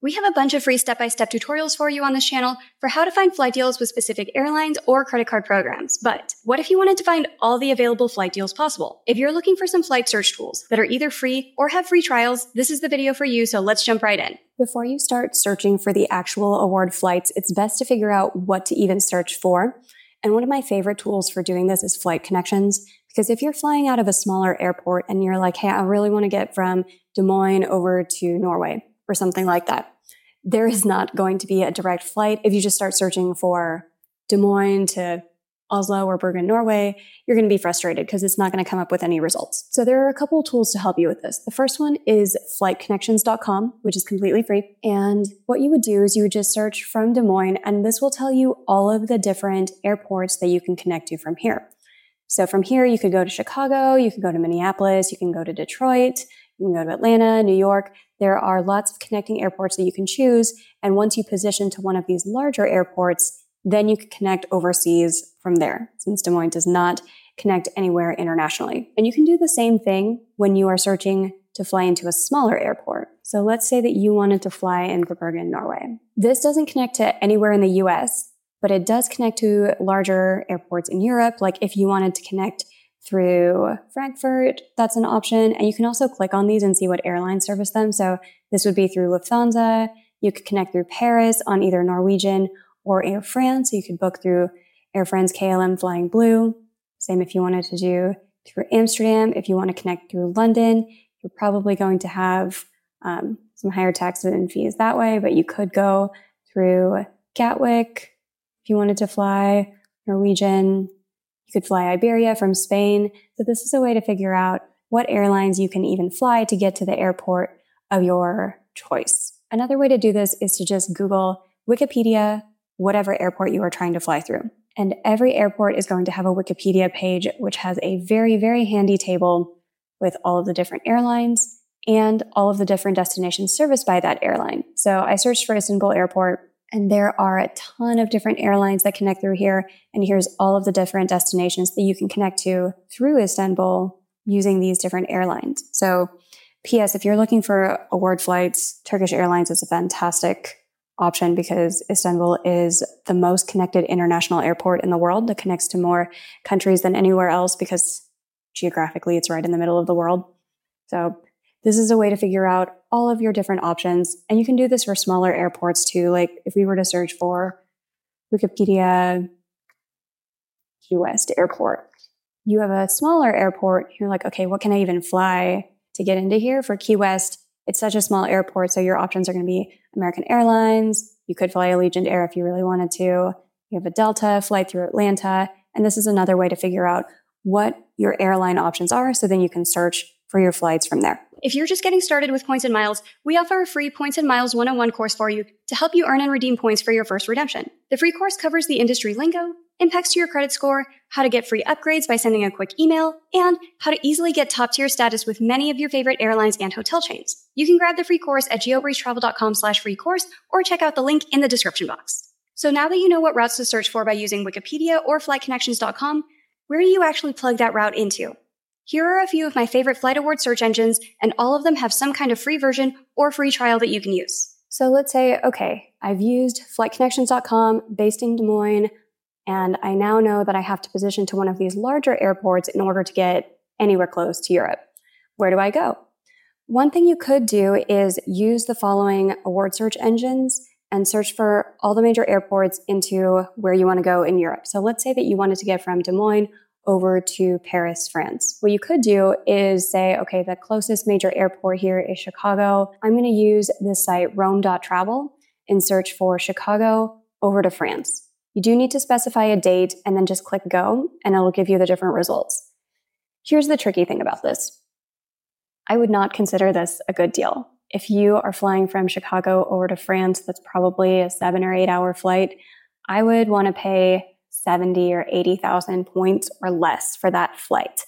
We have a bunch of free step-by-step tutorials for you on this channel for how to find flight deals with specific airlines or credit card programs. But what if you wanted to find all the available flight deals possible? If you're looking for some flight search tools that are either free or have free trials, this is the video for you, so let's jump right in. Before you start searching for the actual award flights, it's best to figure out what to even search for. And one of my favorite tools for doing this is flight connections. Because if you're flying out of a smaller airport and you're like, hey, I really want to get from Des Moines over to Norway or something like that, there is not going to be a direct flight. If you just start searching for Des Moines to Oslo or Bergen, Norway, you're going to be frustrated because it's not going to come up with any results. So there are a couple of tools to help you with this. The first one is flightconnections.com, which is completely free. And what you would do is you would just search from Des Moines and this will tell you all of the different airports that you can connect to from here. So from here, you could go to Chicago, you could go to Minneapolis, you can go to Detroit, you can go to Atlanta, New York. There are lots of connecting airports that you can choose. And once you position to one of these larger airports, then you can connect overseas from there, since Des Moines does not connect anywhere internationally. And you can do the same thing when you are searching to fly into a smaller airport. So let's say that you wanted to fly into Bergen, Norway. This doesn't connect to anywhere in the US, but it does connect to larger airports in Europe. Like if you wanted to connect through Frankfurt, that's an option. And you can also click on these and see what airlines service them. So this would be through Lufthansa. You could connect through Paris on either Norwegian or Air France. So you could book through Air France KLM Flying Blue. Same if you wanted to do through Amsterdam. If you want to connect through London, you're probably going to have um, some higher taxes and fees that way, but you could go through Gatwick if you wanted to fly Norwegian. You could fly Iberia from Spain. So this is a way to figure out what airlines you can even fly to get to the airport of your choice. Another way to do this is to just Google Wikipedia, whatever airport you are trying to fly through. And every airport is going to have a Wikipedia page, which has a very, very handy table with all of the different airlines and all of the different destinations serviced by that airline. So I searched for Istanbul Airport and there are a ton of different airlines that connect through here. And here's all of the different destinations that you can connect to through Istanbul using these different airlines. So PS, if you're looking for award flights, Turkish Airlines is a fantastic option because Istanbul is the most connected international airport in the world that connects to more countries than anywhere else because geographically it's right in the middle of the world. So this is a way to figure out all of your different options. And you can do this for smaller airports too. Like if we were to search for Wikipedia Key West Airport, you have a smaller airport. You're like, okay, what can I even fly to get into here for Key West? It's such a small airport. So your options are going to be American Airlines. You could fly Allegiant Air if you really wanted to. You have a Delta flight through Atlanta. And this is another way to figure out what your airline options are. So then you can search for your flights from there. If you're just getting started with points and miles, we offer a free Points and Miles 101 course for you to help you earn and redeem points for your first redemption. The free course covers the industry lingo, impacts to your credit score, how to get free upgrades by sending a quick email, and how to easily get top tier status with many of your favorite airlines and hotel chains. You can grab the free course at geobreezetravel.com slash free course or check out the link in the description box. So now that you know what routes to search for by using Wikipedia or flightconnections.com, where do you actually plug that route into? Here are a few of my favorite flight award search engines, and all of them have some kind of free version or free trial that you can use. So let's say, okay, I've used flightconnections.com based in Des Moines, and I now know that I have to position to one of these larger airports in order to get anywhere close to Europe. Where do I go? One thing you could do is use the following award search engines and search for all the major airports into where you want to go in Europe. So let's say that you wanted to get from Des Moines over to Paris, France. What you could do is say, okay, the closest major airport here is Chicago. I'm going to use this site, roame.travel, and search for Chicago over to France. You do need to specify a date and then just click go, and it'll give you the different results. Here's the tricky thing about this. I would not consider this a good deal. If you are flying from Chicago over to France, that's probably a seven or eight hour flight. I would want to pay 70 or 80,000 points or less for that flight.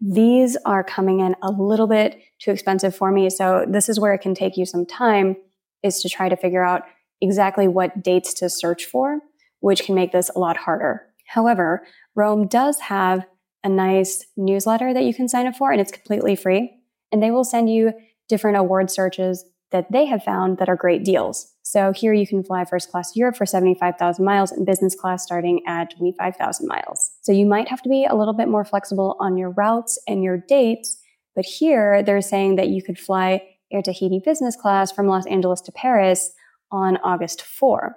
These are coming in a little bit too expensive for me. So this is where it can take you some time is to try to figure out exactly what dates to search for, which can make this a lot harder. However, Roame does have a nice newsletter that you can sign up for and it's completely free. And they will send you different award searches that they have found that are great deals. So here you can fly first class Europe for 75,000 miles and business class starting at 25,000 miles. So you might have to be a little bit more flexible on your routes and your dates. But here they're saying that you could fly Air Tahiti business class from Los Angeles to Paris on August 4.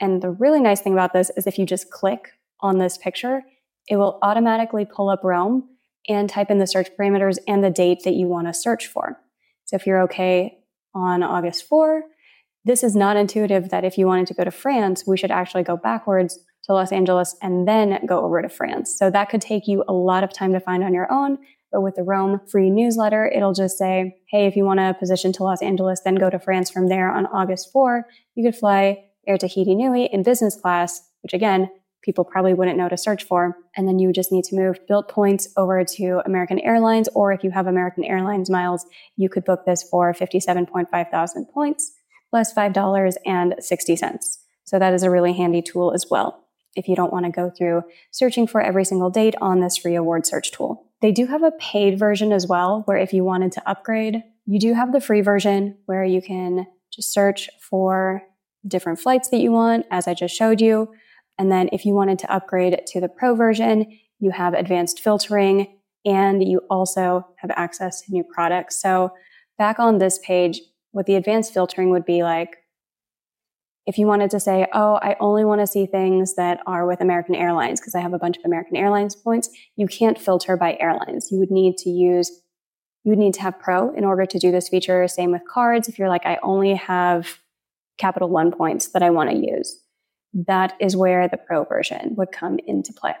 And the really nice thing about this is if you just click on this picture, it will automatically pull up Roame and type in the search parameters and the date that you want to search for. So if you're okay on August 4, this is not intuitive that if you wanted to go to France, we should actually go backwards to Los Angeles and then go over to France. So that could take you a lot of time to find on your own. But with the Roame free newsletter, it'll just say, hey, if you want to position to Los Angeles, then go to France from there on August 4, you could fly Air Tahiti Nui in business class, which again, people probably wouldn't know to search for. And then you just need to move Bilt points over to American Airlines, or if you have American Airlines miles, you could book this for 57.5 thousand points plus $5.60. So that is a really handy tool as well if you don't want to go through searching for every single date on this free award search tool. They do have a paid version as well, where if you wanted to upgrade, you do have the free version where you can just search for different flights that you want, as I just showed you. And then if you wanted to upgrade to the pro version, you have advanced filtering and you also have access to new products. So back on this page, what the advanced filtering would be like, if you wanted to say, oh, I only want to see things that are with American Airlines because I have a bunch of American Airlines points, you can't filter by airlines. You would need to use, you would need to have Pro in order to do this feature. Same with cards. If you're like, I only have Capital One points that I want to use that is where the pro version would come into play.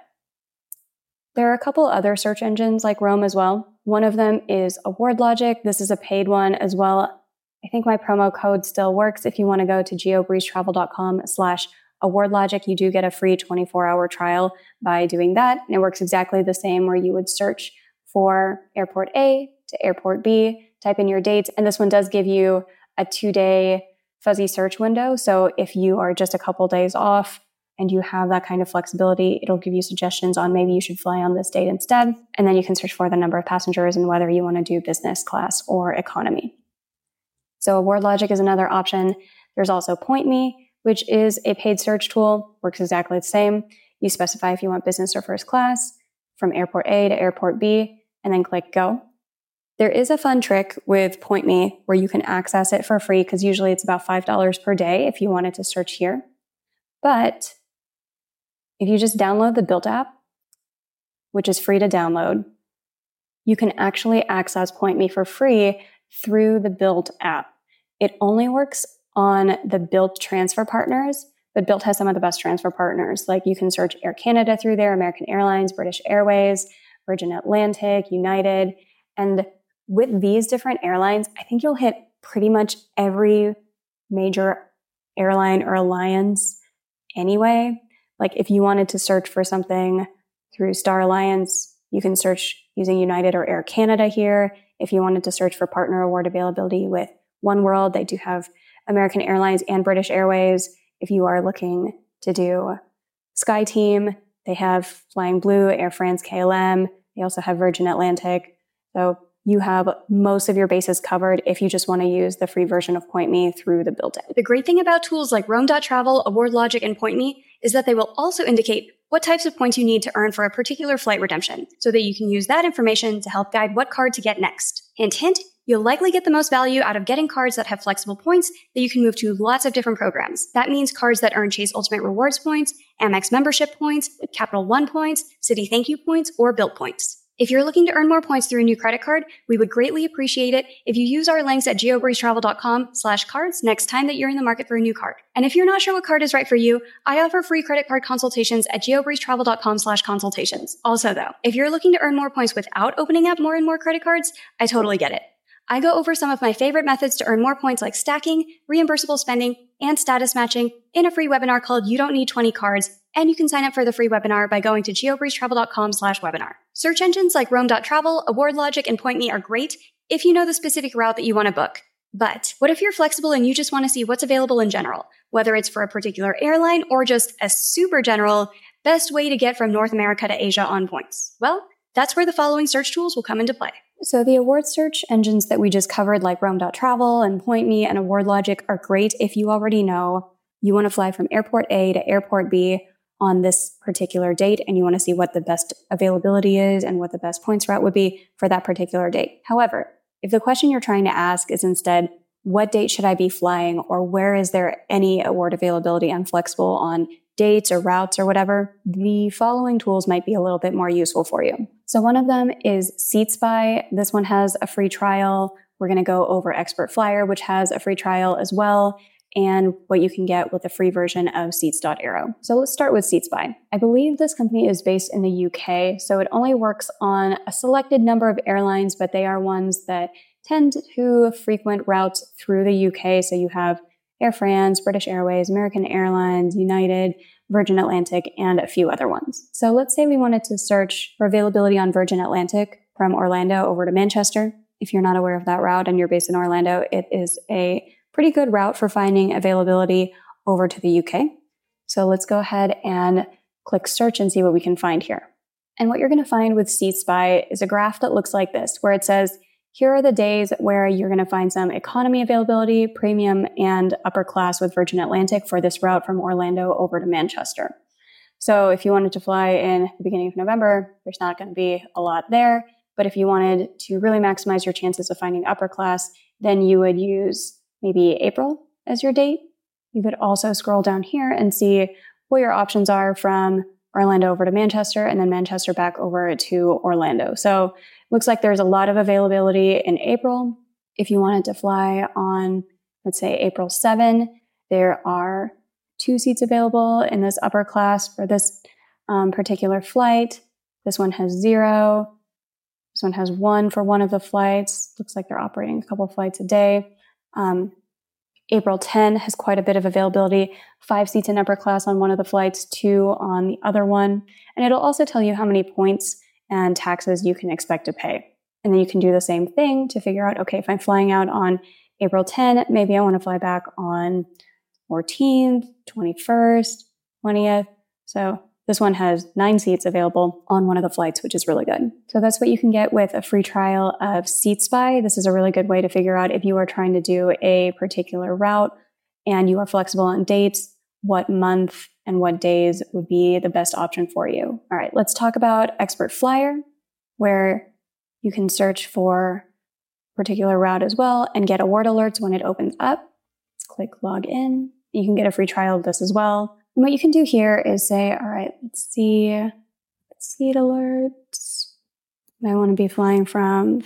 There are a couple other search engines like Roame as well. One of them is AwardLogic. This is a paid one as well. I think my promo code still works. If you want to go to geobreezetravel.com slash AwardLogic, you do get a free 24 hour trial by doing that. And it works exactly the same where you would search for airport A to airport B, type in your dates. And this one does give you a two day fuzzy search window. So if you are just a couple days off and you have that kind of flexibility, it'll give you suggestions on maybe you should fly on this date instead. And then you can search for the number of passengers and whether you want to do business class or economy. So AwardLogic is another option. There's also PointMe, which is a paid search tool, works exactly the same. You specify if you want business or first class from airport A to airport B, and then click go. There is a fun trick with PointMe where you can access it for free because usually it's about $5 per day if you wanted to search here. But if you just download the Bilt app, which is free to download, you can actually access PointMe for free through the Bilt app. It only works on the Bilt transfer partners, but Bilt has some of the best transfer partners. Like you can search Air Canada through there, American Airlines, British Airways, Virgin Atlantic, United, and with these different airlines, I think you'll hit pretty much every major airline or alliance anyway. Like if you wanted to search for something through Star Alliance, you can search using United or Air Canada here. If you wanted to search for partner award availability with Oneworld, they do have American Airlines and British Airways. If you are looking to do SkyTeam, they have Flying Blue, Air France, KLM. They also have Virgin Atlantic. So you have most of your bases covered if you just want to use the free version of PointMe through the built-in. The great thing about tools like Roame.travel, AwardLogic, and PointMe is that they will also indicate what types of points you need to earn for a particular flight redemption so that you can use that information to help guide what card to get next. Hint, hint, you'll likely get the most value out of getting cards that have flexible points that you can move to lots of different programs. That means cards that earn Chase Ultimate Rewards points, Amex membership points, Capital One points, Citi Thank You points, or Bilt points. If you're looking to earn more points through a new credit card, we would greatly appreciate it if you use our links at geobreezetravel.com slash cards next time that you're in the market for a new card. And if you're not sure what card is right for you, I offer free credit card consultations at geobreezetravel.com slash consultations. Also though, if you're looking to earn more points without opening up more and more credit cards, I totally get it. I go over some of my favorite methods to earn more points like stacking, reimbursable spending, and status matching in a free webinar called You Don't Need 20 Cards and you can sign up for the free webinar by going to geobreezetravel.com slash webinar. Search engines like Roame.travel, AwardLogic, and PointMe are great if you know the specific route that you want to book. But what if you're flexible and you just want to see what's available in general, whether it's for a particular airline or just a super general best way to get from North America to Asia on points? Well, that's where the following search tools will come into play. So the award search engines that we just covered, like Roame.travel and PointMe and AwardLogic, are great if you already know you want to fly from airport A to airport B on this particular date and you want to see what the best availability is and what the best points route would be for that particular date. However, if the question you're trying to ask is instead, what date should I be flying or where is there any award availability I'm flexible on dates or routes or whatever, the following tools might be a little bit more useful for you. So one of them is SeatSpy. This one has a free trial. We're going to go over Expert Flyer, which has a free trial as well, and what you can get with a free version of Seats.aero. So let's start with SeatSpy. I believe this company is based in the UK, so it only works on a selected number of airlines, but they are ones that tend to frequent routes through the UK. So you have Air France, British Airways, American Airlines, United, Virgin Atlantic, and a few other ones. So let's say we wanted to search for availability on Virgin Atlantic from Orlando over to Manchester. If you're not aware of that route and you're based in Orlando, it is a pretty good route for finding availability over to the UK. So let's go ahead and click search and see what we can find here. And what you're going to find with SeatSpy is a graph that looks like this, where it says here are the days where you're going to find some economy availability, premium, and upper class with Virgin Atlantic for this route from Orlando over to Manchester. So if you wanted to fly in the beginning of November, there's not going to be a lot there. But if you wanted to really maximize your chances of finding upper class, then you would use maybe April as your date. You could also scroll down here and see what your options are from Orlando over to Manchester and then Manchester back over to Orlando. So looks like there's a lot of availability in April. If you wanted to fly on, let's say April 7, there are two seats available in this upper class for this um, particular flight. This one has zero. This one has one for one of the flights. Looks like they're operating a couple flights a day. Um, April 10 has quite a bit of availability, five seats in upper class on one of the flights, two on the other one. And it'll also tell you how many points and taxes you can expect to pay. And then you can do the same thing to figure out, okay, if I'm flying out on April 10, maybe I want to fly back on 14th, 21st, 20th. So this one has nine seats available on one of the flights, which is really good. So that's what you can get with a free trial of SeatSpy. This is a really good way to figure out if you are trying to do a particular route and you are flexible on dates, what month and what days would be the best option for you. All right, let's talk about Expert Flyer, where you can search for particular route as well and get award alerts when it opens up. Let's click log in. You can get a free trial of this as well. And what you can do here is say, all right, let's see, seat alerts. I want to be flying from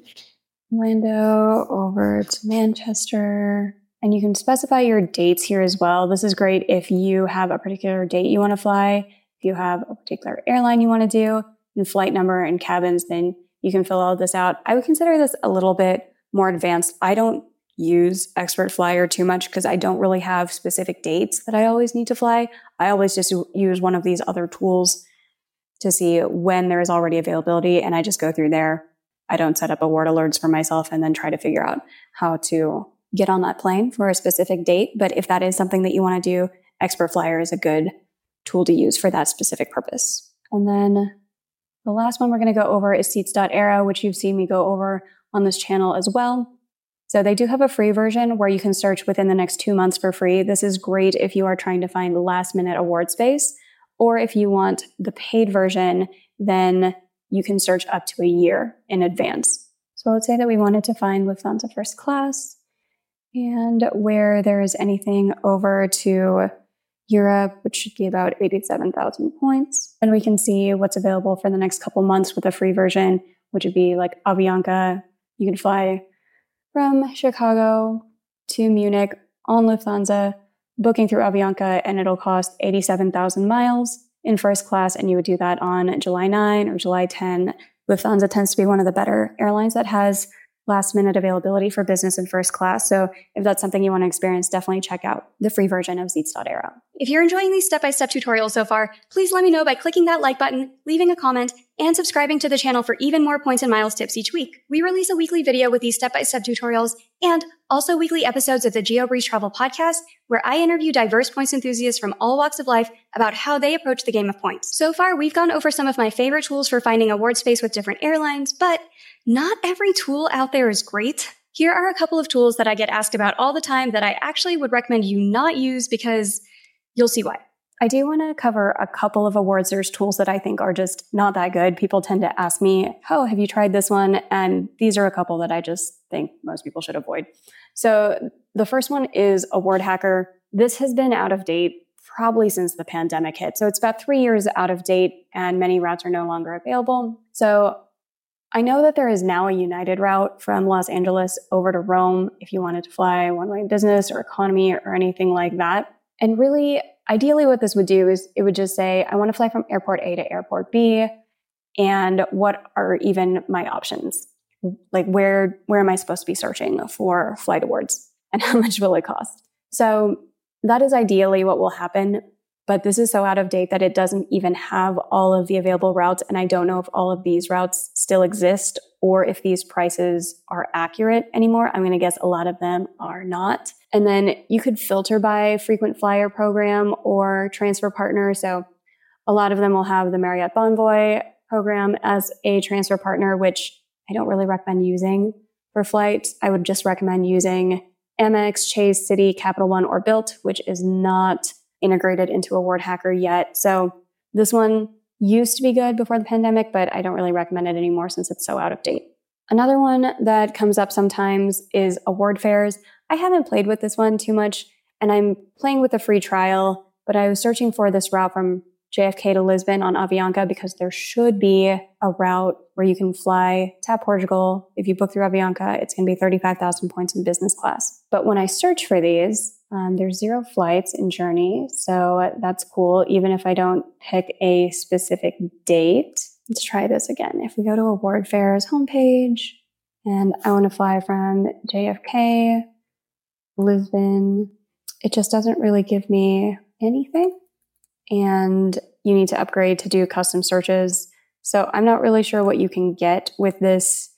Orlando over to Manchester. And you can specify your dates here as well. This is great if you have a particular date you want to fly, if you have a particular airline you want to do, and flight number and cabins, then you can fill all this out. I would consider this a little bit more advanced. I don't use Expert Flyer too much because I don't really have specific dates that I always need to fly. I always just use one of these other tools to see when there is already availability and I just go through there. I don't set up award alerts for myself and then try to figure out how to get on that plane for a specific date. But if that is something that you want to do, Expert Flyer is a good tool to use for that specific purpose. And then the last one we're going to go over is Seats.aero, which you've seen me go over on this channel as well. So they do have a free version where you can search within the next two months for free. This is great if you are trying to find last minute award space, or if you want the paid version, then you can search up to a year in advance. So let's say that we wanted to find Lufthansa first class and where there is anything over to Europe, which should be about 87,000 points. And we can see what's available for the next couple months with a free version, which would be like Avianca. You can fly from Chicago to Munich on Lufthansa, booking through Avianca, and it'll cost 87,000 miles in first class. And you would do that on July 9 or July 10. Lufthansa tends to be one of the better airlines that has last minute availability for business and first class. So if that's something you want to experience, definitely check out the free version of Seats.aero. If you're enjoying these step by step tutorials so far, please let me know by clicking that like button, leaving a comment, and subscribing to the channel for even more points and miles tips each week. We release a weekly video with these step-by-step tutorials and also weekly episodes of the GeoBreeze Travel podcast, where I interview diverse points enthusiasts from all walks of life about how they approach the game of points. So far, we've gone over some of my favorite tools for finding award space with different airlines, but not every tool out there is great. Here are a couple of tools that I get asked about all the time that I actually would recommend you not use because you'll see why. I do want to cover a couple of awards. There's tools that I think are just not that good. People tend to ask me, Oh, have you tried this one? And these are a couple that I just think most people should avoid. So the first one is Award Hacker. This has been out of date probably since the pandemic hit. So it's about three years out of date and many routes are no longer available. So I know that there is now a United route from Los Angeles over to Rome if you wanted to fly one way business or economy or anything like that. And really, Ideally, what this would do is it would just say, I want to fly from airport A to airport B. And what are even my options? Like where, where am I supposed to be searching for flight awards and how much will it cost? So that is ideally what will happen. But this is so out of date that it doesn't even have all of the available routes. And I don't know if all of these routes still exist or if these prices are accurate anymore. I'm going to guess a lot of them are not. And then you could filter by frequent flyer program or transfer partner. So a lot of them will have the Marriott Bonvoy program as a transfer partner, which I don't really recommend using for flights. I would just recommend using Amex, Chase, Citi, Capital One, or Bilt, which is not integrated into Award Hacker yet. So this one used to be good before the pandemic, but I don't really recommend it anymore since it's so out of date. Another one that comes up sometimes is AwardFares. I haven't played with this one too much and I'm playing with a free trial, but I was searching for this route from JFK to Lisbon on Avianca because there should be a route where you can fly to Portugal. If you book through Avianca, it's going to be 35,000 points in business class. But when I search for these, um, there's zero flights in Journey. So that's cool. Even if I don't pick a specific date, let's try this again. If we go to AwardFares homepage and I want to fly from JFK, Lisbon, it just doesn't really give me anything and you need to upgrade to do custom searches. So I'm not really sure what you can get with this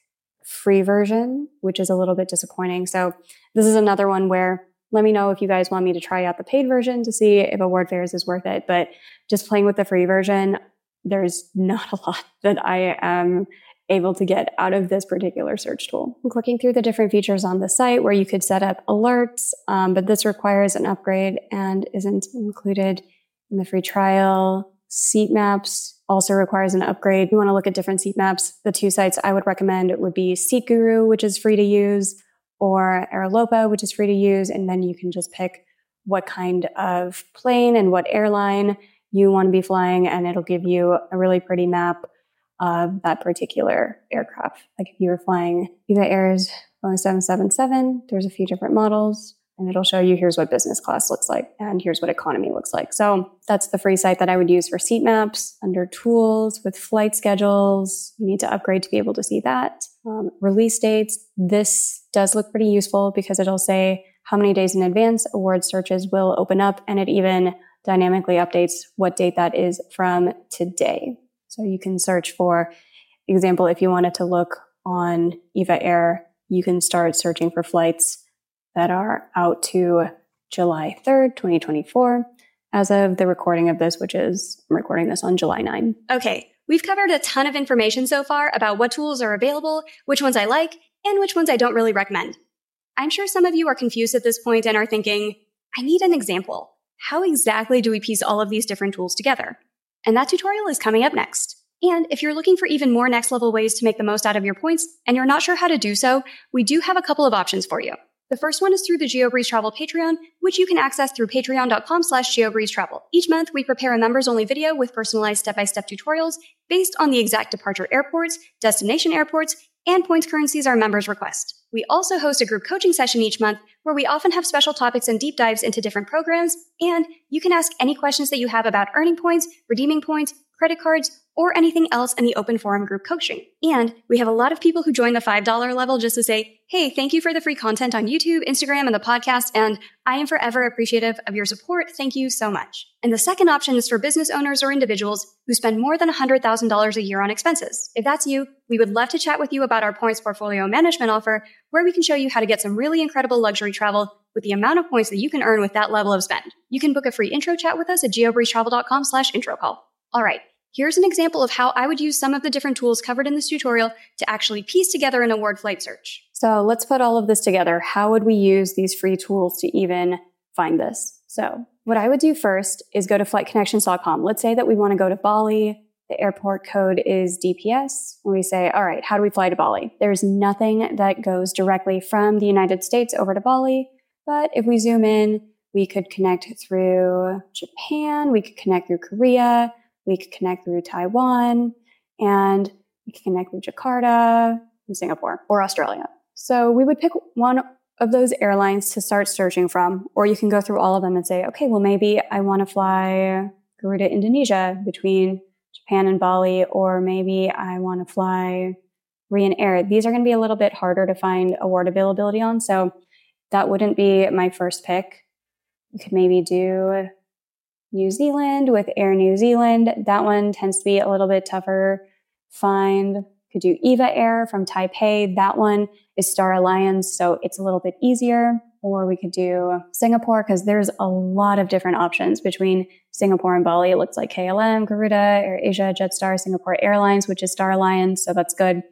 free version, which is a little bit disappointing. So this is another one where let me know if you guys want me to try out the paid version to see if AwardFares is worth it. But just playing with the free version, there's not a lot that I am able to get out of this particular search tool. I'm clicking through the different features on the site where you could set up alerts, um, but this requires an upgrade and isn't included in the free trial. Seat maps also requires an upgrade. You want to look at different seat maps, the two sites I would recommend would be SeatGuru, which is free to use, or Aerolopa, which is free to use. And then you can just pick what kind of plane and what airline you want to be flying. And it'll give you a really pretty map of that particular aircraft. Like if you were flying Eva Air's Boeing 777, there's a few different models and it'll show you here's what business class looks like and here's what economy looks like. So that's the free site that I would use for seat maps under tools with flight schedules. You need to upgrade to be able to see that. Um, release dates. This does look pretty useful because it'll say how many days in advance award searches will open up and it even dynamically updates what date that is from today. So you can search for example, if you wanted to look on Eva Air, you can start searching for flights that are out to July 3rd, 2024, as of the recording of this, which is I'm recording this on July 9. Okay, we've covered a ton of information so far about what tools are available, which ones I like, and which ones I don't really recommend. I'm sure some of you are confused at this point and are thinking, I need an example. How exactly do we piece all of these different tools together? And that tutorial is coming up next. And if you're looking for even more next level ways to make the most out of your points and you're not sure how to do so, we do have a couple of options for you. The first one is through the GeoBreeze Travel Patreon, which you can access through patreon.com slash geobreezetravel. Each month, we prepare a members-only video with personalized step-by-step tutorials based on the exact departure airports, destination airports, and points currencies our members request. We also host a group coaching session each month where we often have special topics and deep dives into different programs, and you can ask any questions that you have about earning points, redeeming points, credit cards, or anything else in the open forum group coaching. And we have a lot of people who join the $5 level just to say, Hey, thank you for the free content on YouTube, Instagram, and the podcast. And I am forever appreciative of your support. Thank you so much. And the second option is for business owners or individuals who spend more than $100,000 a year on expenses. If that's you, we would love to chat with you about our points portfolio management offer, where we can show you how to get some really incredible luxury travel with the amount of points that you can earn with that level of spend. You can book a free intro chat with us at geobreezetravel.com slash intro call. All right. Here's an example of how I would use some of the different tools covered in this tutorial to actually piece together an award flight search. So let's put all of this together. How would we use these free tools to even find this? So what I would do first is go to flightconnections.com. Let's say that we want to go to Bali. The airport code is DPS. And we say, all right, how do we fly to Bali? There's nothing that goes directly from the United States over to Bali. But if we zoom in, we could connect through Japan. We could connect through Korea. We could connect through Taiwan and we could connect through Jakarta and Singapore or Australia. So we would pick one of those airlines to start searching from, or you can go through all of them and say, okay, well, maybe I want to fly Garuda Indonesia between Japan and Bali, or maybe I want to fly Korean Air. These are going to be a little bit harder to find award availability on. So that wouldn't be my first pick. You could maybe do New Zealand with Air New Zealand. That one tends to be a little bit tougher. Find could do EVA Air from Taipei. That one is Star Alliance, so it's a little bit easier. Or we could do Singapore because there's a lot of different options between Singapore and Bali. It looks like KLM, Garuda, Air Asia, Jetstar, Singapore Airlines, which is Star Alliance, so that's good.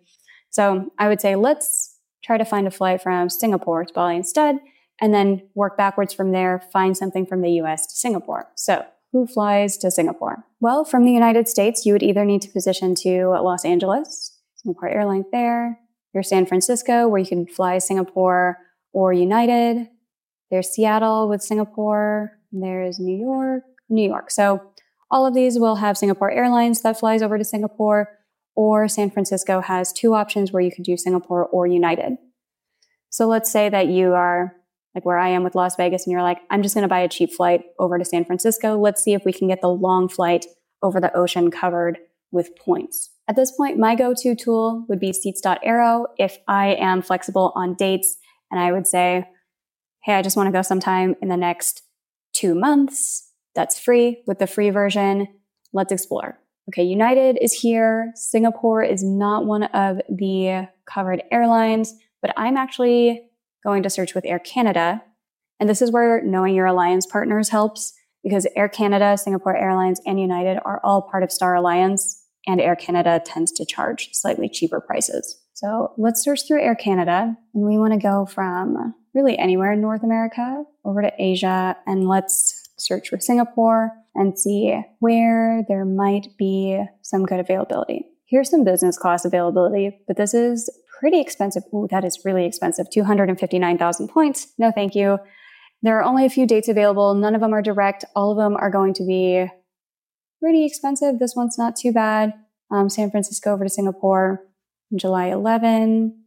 So I would say let's try to find a flight from Singapore to Bali instead and then work backwards from there, find something from the US to Singapore. So, who flies to Singapore? Well, from the United States, you would either need to position to Los Angeles, Singapore Airlines there, there's San Francisco, where you can fly Singapore or United. There's Seattle with Singapore. There's New York, New York. So all of these will have Singapore Airlines that flies over to Singapore, or San Francisco has two options where you could do Singapore or United. So let's say that you are like where I am with Las Vegas, and you're like, I'm just going to buy a cheap flight over to San Francisco. Let's see if we can get the long flight over the ocean covered with points. At this point, my go-to tool would be seats.aero if I am flexible on dates and I would say, Hey, I just want to go sometime in the next two months. That's free with the free version. Let's explore. Okay. United is here. Singapore is not one of the covered airlines, but I'm actually going to search with Air Canada. And this is where knowing your alliance partners helps because Air Canada, Singapore Airlines, and United are all part of Star Alliance, and Air Canada tends to charge slightly cheaper prices. So let's search through Air Canada, and we want to go from really anywhere in North America over to Asia, and let's search for Singapore and see where there might be some good availability. Here's some business class availability, but this is pretty expensive. Ooh, that is really expensive. 259,000 points. No, thank you. There are only a few dates available. None of them are direct. All of them are going to be pretty expensive. This one's not too bad. Um, San Francisco over to Singapore, July 11.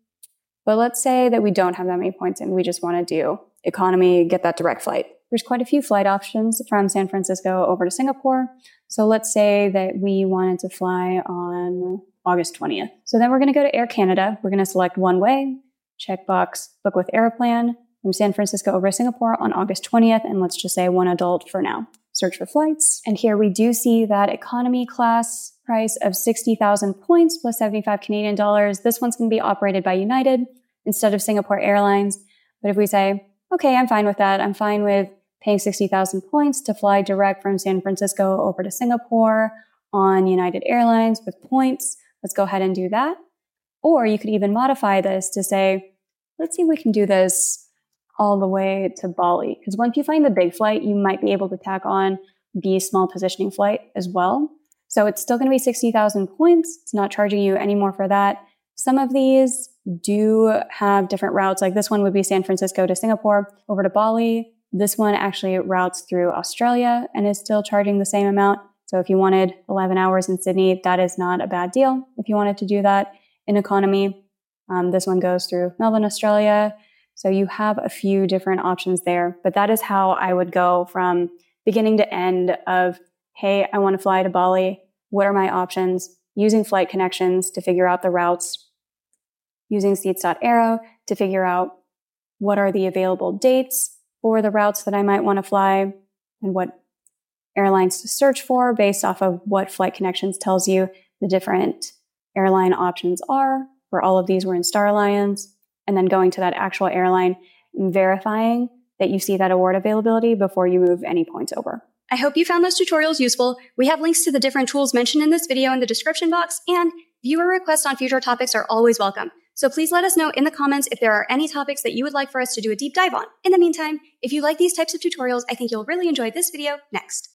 But let's say that we don't have that many points and we just want to do economy, get that direct flight. There's quite a few flight options from San Francisco over to Singapore. So let's say that we wanted to fly on August 20th. So then we're going to go to Air Canada. We're going to select one way, checkbox, book with Aeroplan from San Francisco over to Singapore on August 20th. And let's just say one adult for now. Search for flights. And here we do see that economy class price of 60,000 points plus 75 Canadian dollars. This one's going to be operated by United instead of Singapore Airlines. But if we say, okay, I'm fine with that. I'm fine with paying 60,000 points to fly direct from San Francisco over to Singapore on United Airlines with points. Let's go ahead and do that. Or you could even modify this to say, let's see if we can do this all the way to Bali. Because once you find the big flight, you might be able to tack on the small positioning flight as well. So it's still going to be 60,000 points. It's not charging you any more for that. Some of these do have different routes. Like this one would be San Francisco to Singapore over to Bali. This one actually routes through Australia and is still charging the same amount. So if you wanted 11 hours in Sydney, that is not a bad deal. If you wanted to do that in economy, um, this one goes through Melbourne, Australia. So you have a few different options there, but that is how I would go from beginning to end of, Hey, I want to fly to Bali. what are my options, using flight connections to figure out the routes, using seats.aero to figure out what are the available dates for the routes that I might want to fly and what airlines to search for based off of what flight connections tells you the different airline options are. For all of these were in Star Alliance, and then going to that actual airline and verifying that you see that award availability before you move any points over. I hope you found those tutorials useful. We have links to the different tools mentioned in this video in the description box, and viewer requests on future topics are always welcome. So please let us know in the comments if there are any topics that you would like for us to do a deep dive on. In the meantime, if you like these types of tutorials, I think you'll really enjoy this video next.